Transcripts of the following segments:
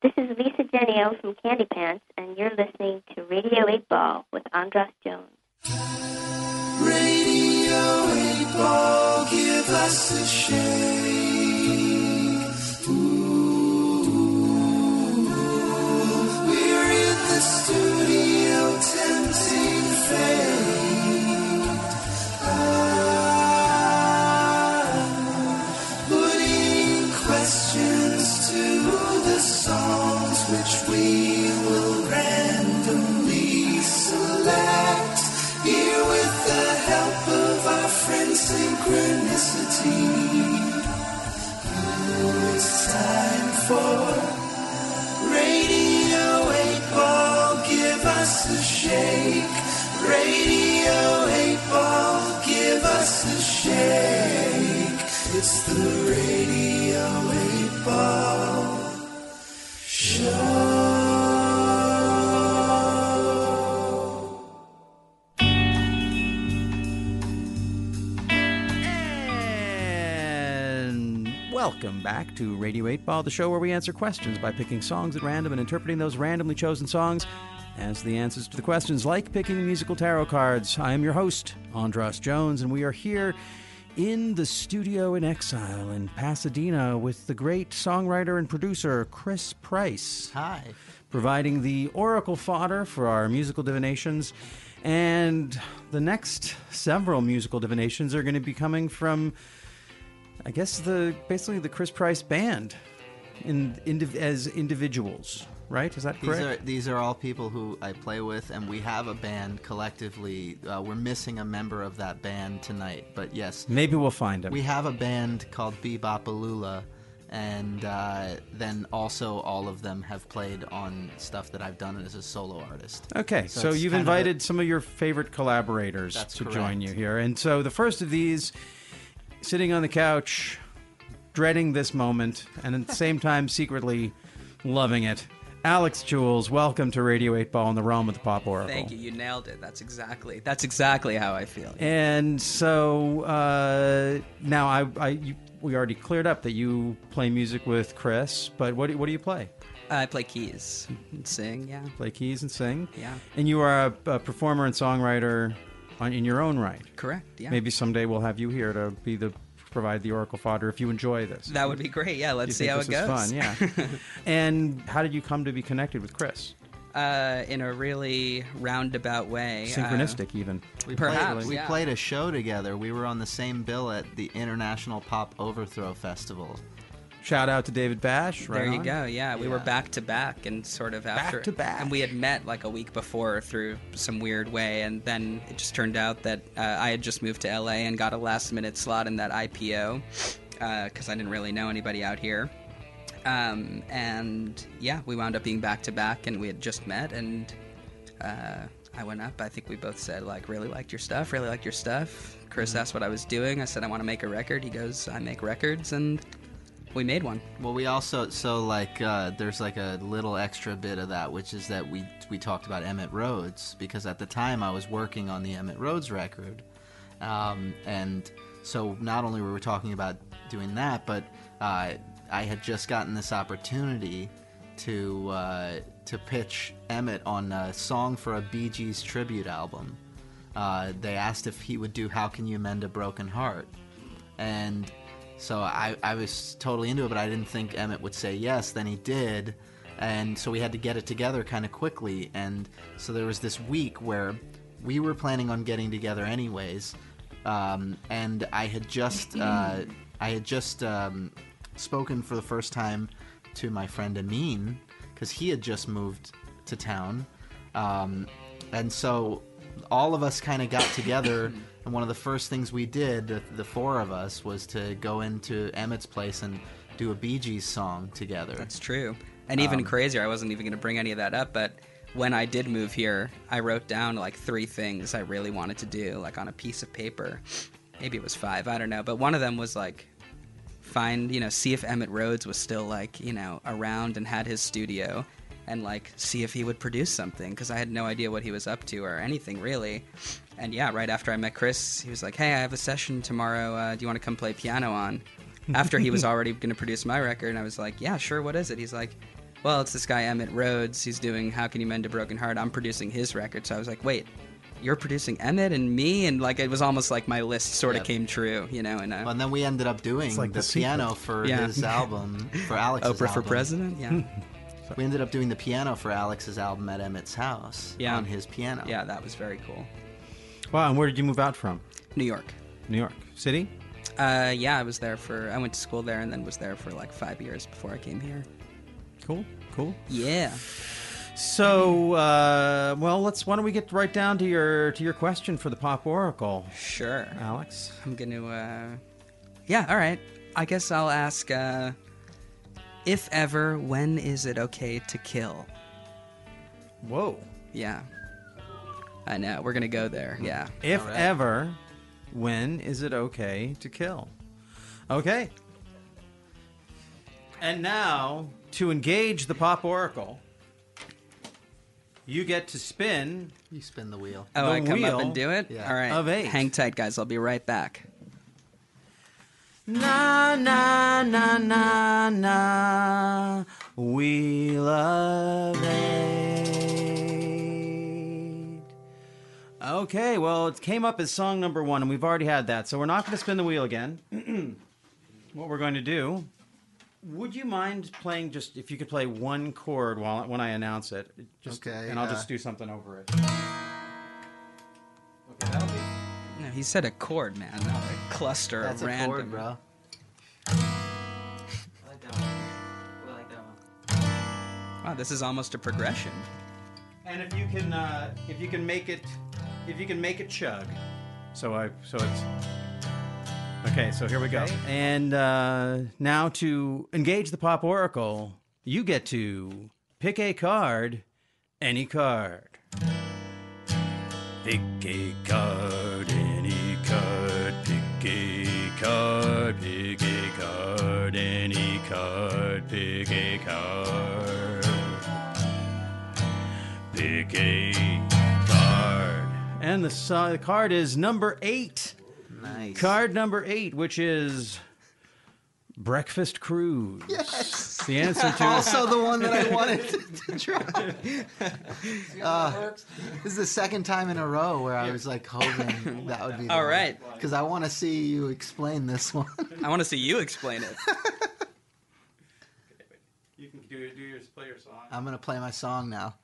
This is Lisa Genio from Candy Pants, and you're listening to Radio 8 Ball with Andras Jones. Radio 8 Ball, give us a shake. Ooh, we're in the studio, tempting fate. Synchronicity. Oh, it's time for Radio 8 Ball. Give us a shake. Radio 8 Ball. Give us a shake. It's the welcome back to Radio 8 Ball, the show where we answer questions by picking songs at random and interpreting those randomly chosen songs as the answers to the questions, like picking musical tarot cards. I am your host, Andras Jones, and we are here in the studio in exile in Pasadena with the great songwriter and producer Chris Price. Hi. Providing the oracle fodder for our musical divinations. And the next several musical divinations are going to be coming from I guess the basically the Chris Price band in, indiv- as individuals, right? Is that These correct? are these are all people who I play with, and we have a band collectively. Uh, we're missing a member of that band tonight, but yes, Maybe we'll find him. we have a band called Bebopalula, and uh, then also all of them have played on stuff that I've done as a solo artist. okay, So so, you've kind of invited a- some of your favorite collaborators to correct. join you here, and so the first of these, sitting on the couch, dreading this moment, and at the same time secretly loving it. Alex Jules, welcome to Radio 8 Ball in the realm of the pop oracle. Thank you. You nailed it. That's exactly. That's exactly how I feel. And so uh, now I, I you, we already cleared up that you play music with Chris, but what do, what do you play? I play keys and sing. Yeah. Play keys and sing. Yeah. And you are a, a performer and songwriter on, in your own right. Correct. Yeah. Maybe someday we'll have you here to be the provide the oracle fodder if you enjoy this. that would be great. Yeah. Let's you see think how this it is goes. fun, yeah. and how did you come to be connected with Chris? uh, in a really roundabout way. uh, Synchronistic, even. We Perhaps, played, we yeah. played a show together. We were on the same bill at the International Pop Overthrow Festival. Shout out to David Bash. there you on. go. Yeah, we were back to back and sort of after back to back. and we had met like a week before through some weird way, and then it just turned out that uh, I had just moved to LA and got a last minute slot in that IPO because I didn't really know anybody out here. Um, and yeah, we wound up being back to back, and we had just met, and uh, I went up. I think we both said like, really liked your stuff, really liked your stuff. Chris Mm-hmm. asked what I was doing. I said I want to make a record. He goes, I make records, and we made one. Well, we also so like uh, there's like a little extra bit of that, which is that we we talked about Emitt Rhodes because at the time I was working on the Emitt Rhodes record, um, and so not only were we talking about doing that, but uh, I had just gotten this opportunity to uh, to pitch Emitt on a song for a Bee Gees tribute album. Uh, they asked if he would do "How Can You Mend a Broken Heart," and so I, I was totally into it, but I didn't think Emitt would say yes. Then he did, and so we had to get it together kind of quickly. And so there was this week where we were planning on getting together anyways, um, and I had just uh, I had just um, spoken for the first time to my friend Amin because he had just moved to town, um, and so all of us kind of got together. And one of the first things we did, the, the four of us, was to go into Emitt's place and do a Bee Gees song together. That's true. And even Um, crazier, I wasn't even going to bring any of that up, but when I did move here, I wrote down like three things I really wanted to do, like on a piece of paper. Maybe it was five, I don't know. But one of them was like find, you know, see if Emitt Rhodes was still like, you know, around and had his studio and like see if he would produce something because I had no idea what he was up to or anything really. And yeah, right after I met Chris, he was like, "Hey, I have a session tomorrow. Uh, do you want to come play piano on?" After he was already going to produce my record, and I was like, "Yeah, sure. What is it?" He's like, well, it's this guy Emitt Rhodes. He's doing How Can You Mend a Broken Heart. I'm producing his record, so I was like, wait, you're producing Emitt and me, and like it was almost like my list sort of Yep. came true, you know. And uh, Well, and then we ended up doing like the, the piano for Yeah. his album, for Alex's Oprah for president, yeah, We ended up doing the piano for Alex's album at Emitt's house Yeah. on his piano. yeah, that was very cool. Wow, and where did you move out from? New York. New York City? Uh, yeah, I was there for. I went to school there and then was there for like five years before I came here. Cool, cool. Yeah. So, uh, well, let's. Why don't we get right down to your to your question for the Pop Oracle, Sure. Alex? I'm gonna. Uh... Yeah. All right. I guess I'll ask. Uh, if ever, when is it okay to kill? Whoa. Yeah. I know. We're gonna go there. Yeah. If All right. ever, when is it okay to kill? Okay. And now, to engage the Pop Oracle, you get to spin. You spin the wheel. Oh, The I come up and do it. Yeah. All right. of eight. Hang tight, guys. I'll be right back. Na na na na na, wheel of eight. Okay, well, it came up as song number one, and we've already had that, so we're not going to spin the wheel again. what we're going to do? Would you mind playing just if you could play one chord while when I announce it? Just, Okay, and I'll uh, just do something over it. Okay, that'll be. No, he said a chord, man, not a cluster of random. That's of a random. chord, bro. Wow, this is almost a progression. And if you can, uh, if you can make it, if you can make it chug, so I, so it's okay. So here we go. Okay. And uh, now to engage the pop oracle, you get to pick a card, any card. Pick a card, card, pick a card, any card. Pick a card. Pick a card. And the, so- the card is number eight. Nice. Card number eight, which is Breakfast Cruise. Yes. The answer to Also the one that I wanted to, to try. Uh, this is the second time in a row where I was like hoping that would be. All right. Because I want to see you explain this one. I want to see you explain it. You can do, do your, play your song. I'm gonna play my song now.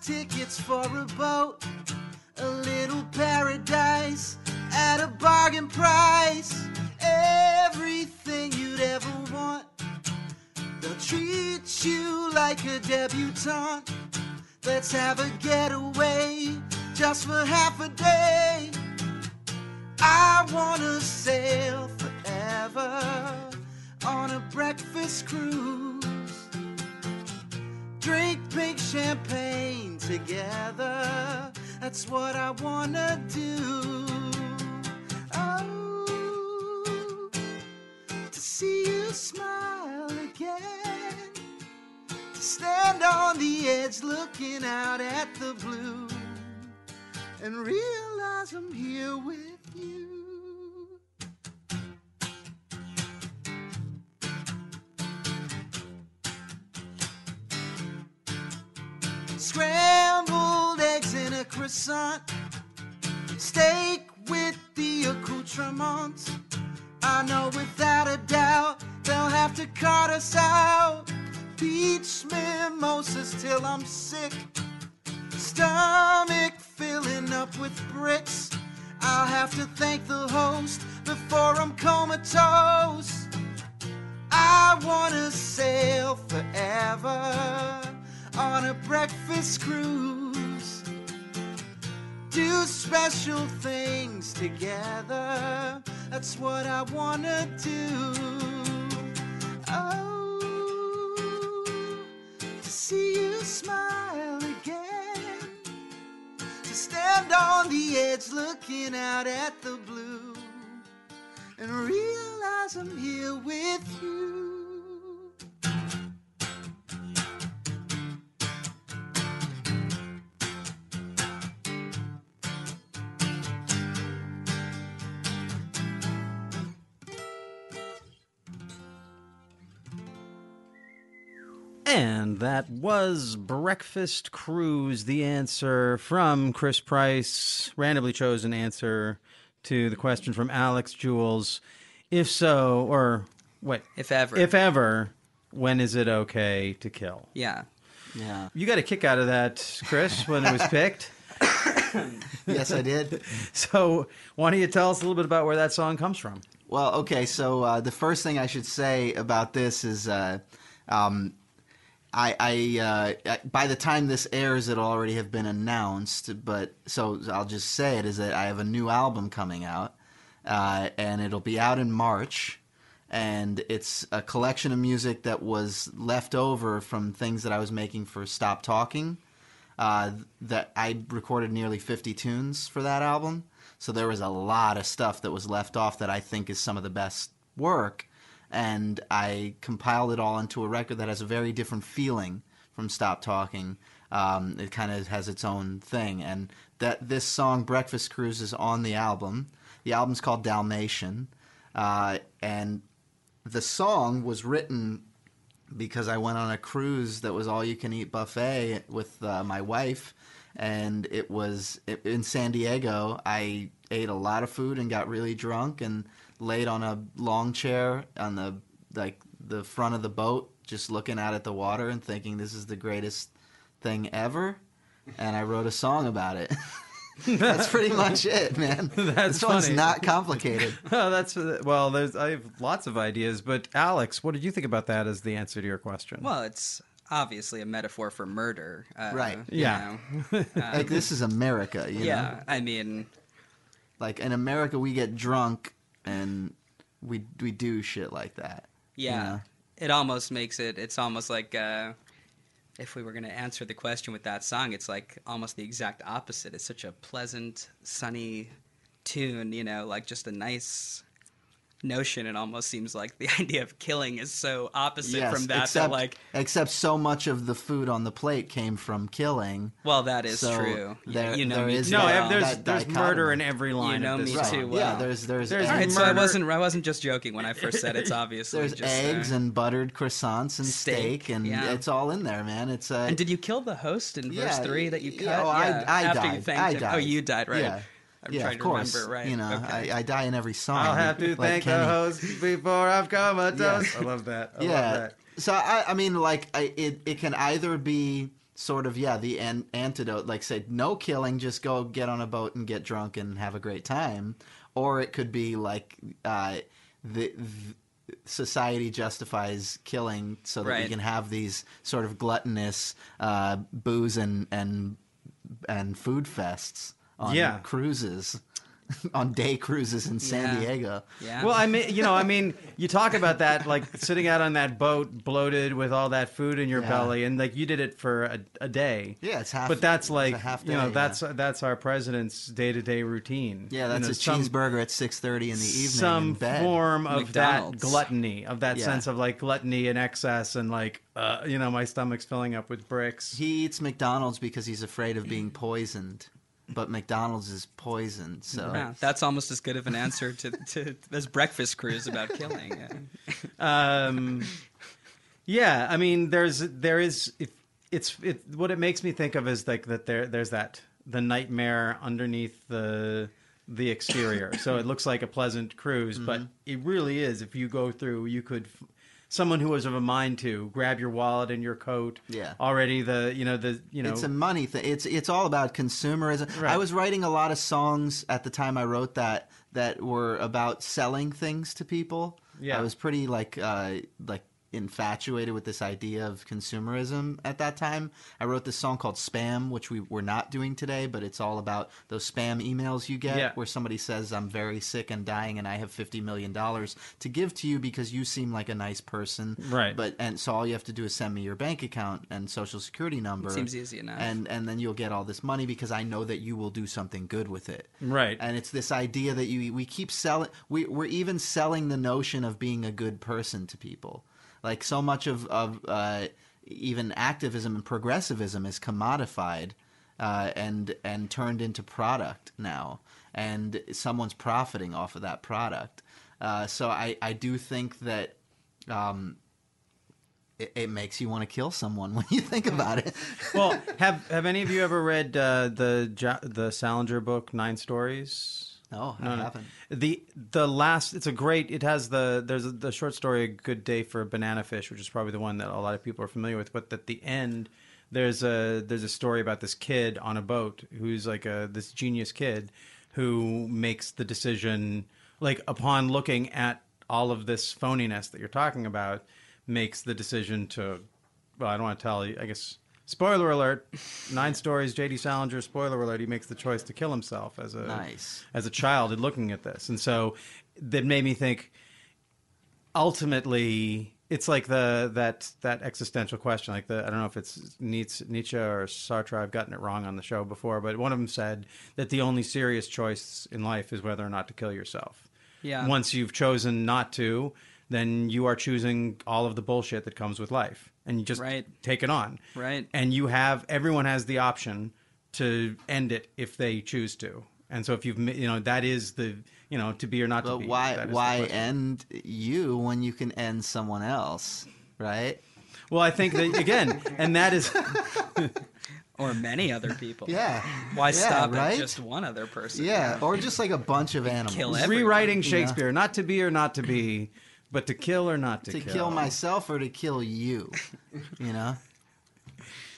Tickets for a boat. A little paradise at a bargain price. Everything you'd ever want. They'll treat you like a debutante. Let's have a getaway just for half a day. I wanna sail forever on a breakfast cruise. Drink pink champagne together. That's what I wanna do. Oh, to see you smile again. To stand on the edge looking out at the blue and realize I'm here with you. Accoutrements. I know without a doubt they'll have to cut us out. Peach mimosas till I'm sick. Stomach filling up with bricks. I'll have to thank the host before I'm comatose. I wanna sail forever on a breakfast cruise. Do special things together. That's what I wanna do. Oh, to see you smile again. To stand on the edge looking out at the blue and realize I'm here with you. And that was Breakfast Cruise, the answer from Chris Price, randomly chosen answer to the question from Alex Jules. If so, or wait, If ever. if ever, when is it okay to kill? yeah. Yeah. You got a kick out of that, Chris, when it was picked. Yes, I did. So, why don't you tell us a little bit about where that song comes from? Well, okay. So uh, the first thing I should say about this is, uh, um, I, I uh, by the time this airs, it'll already have been announced. But so I'll just say it is that I have a new album coming out, uh, and it'll be out in March. And it's a collection of music that was left over from things that I was making for Stop Talking. Uh, that I recorded nearly 50 tunes for that album. So there was a lot of stuff that was left off that I think is some of the best work. And I compiled it all into a record that has a very different feeling from Stop Talking. Um, it kind of has its own thing. And that this song, Breakfast Cruise, is on the album. The album's called Dalmatian. Uh, and the song was written because I went on a cruise that was all you can eat buffet with uh, my wife, and it was in San Diego. I ate a lot of food and got really drunk and laid on a long chair on the like the front of the boat, just looking out at the water and thinking this is the greatest thing ever. And I wrote a song about it. That's pretty much it, man. That's this one's funny. not complicated. Oh, that's well. There's I have lots of ideas, but Alex, what did you think about that as the answer to your question? Well, it's obviously a metaphor for murder. Uh, Right. you Yeah. know. Like this is America, you know. yeah. I mean, Like in America, we get drunk and we we do shit like that. yeah. know? It almost makes it. It's almost like uh, if we were going to answer the question with that song, it's like almost the exact opposite. It's such a pleasant, sunny tune. You know, like just a nice notion. It almost seems like the idea of killing is so opposite Yes, from that. except that like, except so much of the food on the plate came from killing. well, that is So true. You- there- you know there me is too no, that- well. there's that there's dichotomy. murder in every line. you know of this me song. too well. Yeah, there's there's There's All right, eggs, so I wasn't I wasn't just joking when I first said it's obviously there's just, eggs uh, and buttered croissants and steak, steak, and yeah. it's all in there, man. It's uh, And did you kill the host in verse Yeah, three that you yeah, cut? oh, I- I after you died. thanked I him. Oh, you died, right? Yeah. I'm yeah, trying of to course. remember, right? You know, okay. I, I die in every song. I'll have to like thank the host before I've come a toast. Yeah. I love that. I love yeah. that. So I, I mean, like, I, it, it can either be sort of yeah the an- antidote, like say no killing, just go get on a boat and get drunk and have a great time, or it could be like uh, the. the Society justifies killing so that we can have these sort of gluttonous uh, booze and and and food fests on Yeah. cruises, on day cruises in San Yeah. Diego. yeah. Well, I mean, you know, I mean, you talk about that, like sitting out on that boat, bloated with all that food in your Yeah. belly, and like you did it for a, a day. Yeah, it's half. But that's it's a like, half you know, that's yeah. that's our president's day to day routine. Yeah, You that's know, a some- cheeseburger at six thirty in the evening. Some in bed. form of that gluttony, of that Yeah. sense of like gluttony and excess, and like, uh, you know, my stomach's filling up with bricks. He eats McDonald's because he's afraid of being poisoned, but McDonald's is poison. So Yeah, that's almost as good of an answer to, to this breakfast cruise about killing. Yeah. um, yeah, I mean, there's there is it, it's it what it makes me think of is like that there there's that the nightmare underneath the the exterior. so it looks like a pleasant cruise, but Mm-hmm. it really is. If you go through, you could. Someone who was of a mind to grab your wallet and your coat. Yeah. Already the you know the you know it's a money thing. It's it's all about consumerism. Right. I was writing a lot of songs at the time I wrote that that were about selling things to people. Yeah. I was pretty like uh, like infatuated with this idea of consumerism at that time. I wrote this song called Spam, which we we're not doing today, but it's all about those spam emails you get Yeah. where somebody says I'm very sick and dying and I have 50 million dollars to give to you because you seem like a nice person. Right. But and so all you have to do is send me your bank account and social security number. Seems easy enough. And and then you'll get all this money because I know that you will do something good with it. Right. And it's this idea that you we keep selling we we're even selling the notion of being a good person to people. Like so much of of uh, even activism and progressivism is commodified uh, and and turned into product now, and someone's profiting off of that product. Uh, so I I do think that. Um, it, makes you want to kill someone when you think about it. well, have have any of you ever read uh, the Ja- the Salinger book Nine Stories? No, I No, no. haven't. The the last it's a great it has the there's a, the short story a good day for a banana fish which is probably the one that a lot of people are familiar with but at the end there's a there's a story about this kid on a boat who's like a this genius kid who makes the decision like upon looking at all of this phoniness that you're talking about makes the decision to well I don't want to tell you I guess spoiler alert nine stories JD Salinger spoiler alert he makes the choice to kill himself as a Nice. as a child in looking at this. And so that made me think ultimately it's like the that that existential question like the I don't know if it's Nietzsche, Nietzsche or Sartre I've gotten it wrong on the show before but one of them said that the only serious choice in life is whether or not to kill yourself. Yeah. Once you've chosen not to, then you are choosing all of the bullshit that comes with life and you just Right. take it on. Right. And you have everyone has the option to end it if they choose to. And so if you've ma- you know that is the you know to be or not to But be. why That is the why end you when you can end someone else, right? Well, I think that again, and that is or many other people. Yeah. Why Yeah, stop right? at just one other person? Yeah, or just like a bunch of animals. Kill everyone. rewriting Shakespeare, not to be or not to be, but to kill or not to, kill to kill myself or to kill you, you know?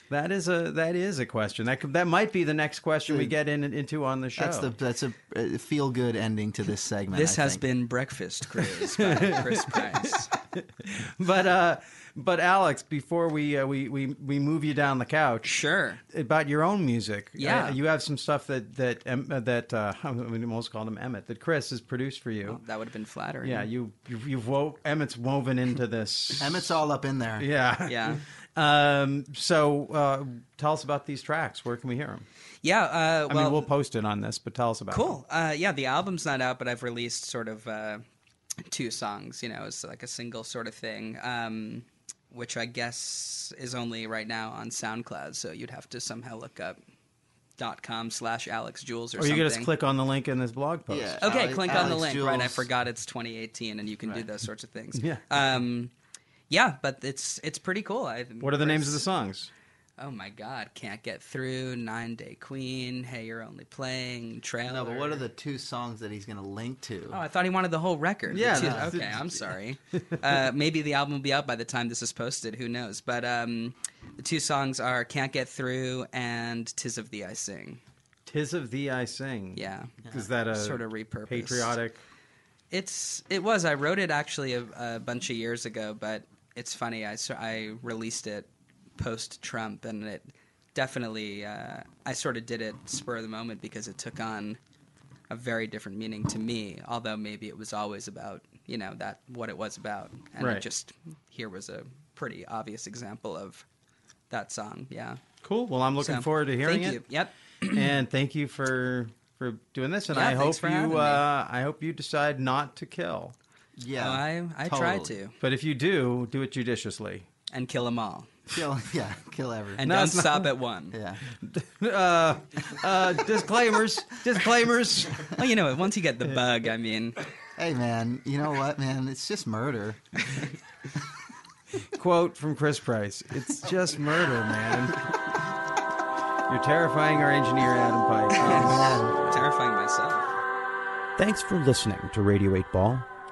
That is a that is a question. That could, that might be the next question we get in into on the show. That's the that's a, a feel good ending to this segment. This I has think. been Breakfast Cruise by Chris Price. but uh, but Alex, before we uh, we we we move you down the couch, Sure. about your own music. Yeah. Uh, you have some stuff that that Em- uh, that uh, I mean, almost called him Emitt that Chris has produced for you. That would have been flattering. yeah, you you've, you've wo- Emitt's woven into this. Emitt's all up in there. Yeah. Yeah. Um. So, uh, tell us about these tracks. Where can we hear them? Yeah. Uh, I well, mean, we'll post it on this, but tell us about. Cool. Uh, yeah, the album's not out, but I've released sort of uh, two songs. You know, it's like a single sort of thing, um, which I guess is only right now on SoundCloud. So you'd have to somehow look up dot com slash Alex Jules or, something. Or you something. can just click on the link in this blog post. Yeah. Okay, Alex- click on the Alex link. Right, I forgot it's 2018, and you can do those sorts of things. Yeah. Um, yeah, but it's it's pretty cool. I, What are the names of the songs? Oh my God! Can't get through. Nine Day Queen. Hey, you're only playing. Trailer. No, but what are the two songs that he's going to link to? Oh, I thought he wanted the whole record. Yeah, two- no. okay, I'm sorry. uh, maybe the album will be out by the time this is posted. Who knows? But um, the two songs are "Can't Get Through" and "Tis of Thee I Sing." Tis of thee I sing. Yeah, Is that a Sort of repurposed. patriotic? It's it was. I wrote it actually a, a bunch of years ago, but it's funny. I so- I released it post Trump, and it definitely uh, I sort of did it spur of the moment because it took on a very different meaning to me. Although maybe it was always about you know that what it was about, and Right. it just here was a pretty obvious example of that song. Yeah, Cool. Well, I'm looking So, forward to hearing thank it. You. Yep. and thank you for for doing this. And Yeah, I hope thanks for having you uh, I hope you decide not to kill. yeah, Oh, I I try to But if you do, do it judiciously. And kill them all, kill. Yeah, kill everyone. and No, don't it's not- stop at one. yeah, Uh, uh, disclaimers. disclaimers. Well, you know, once you get the bug, I mean. hey man, you know what, man? It's just murder. Quote from Chris Price. It's just murder, man. You're terrifying our engineer, Adam Pike. Man. terrifying myself. Thanks for listening to Radio 8 Ball.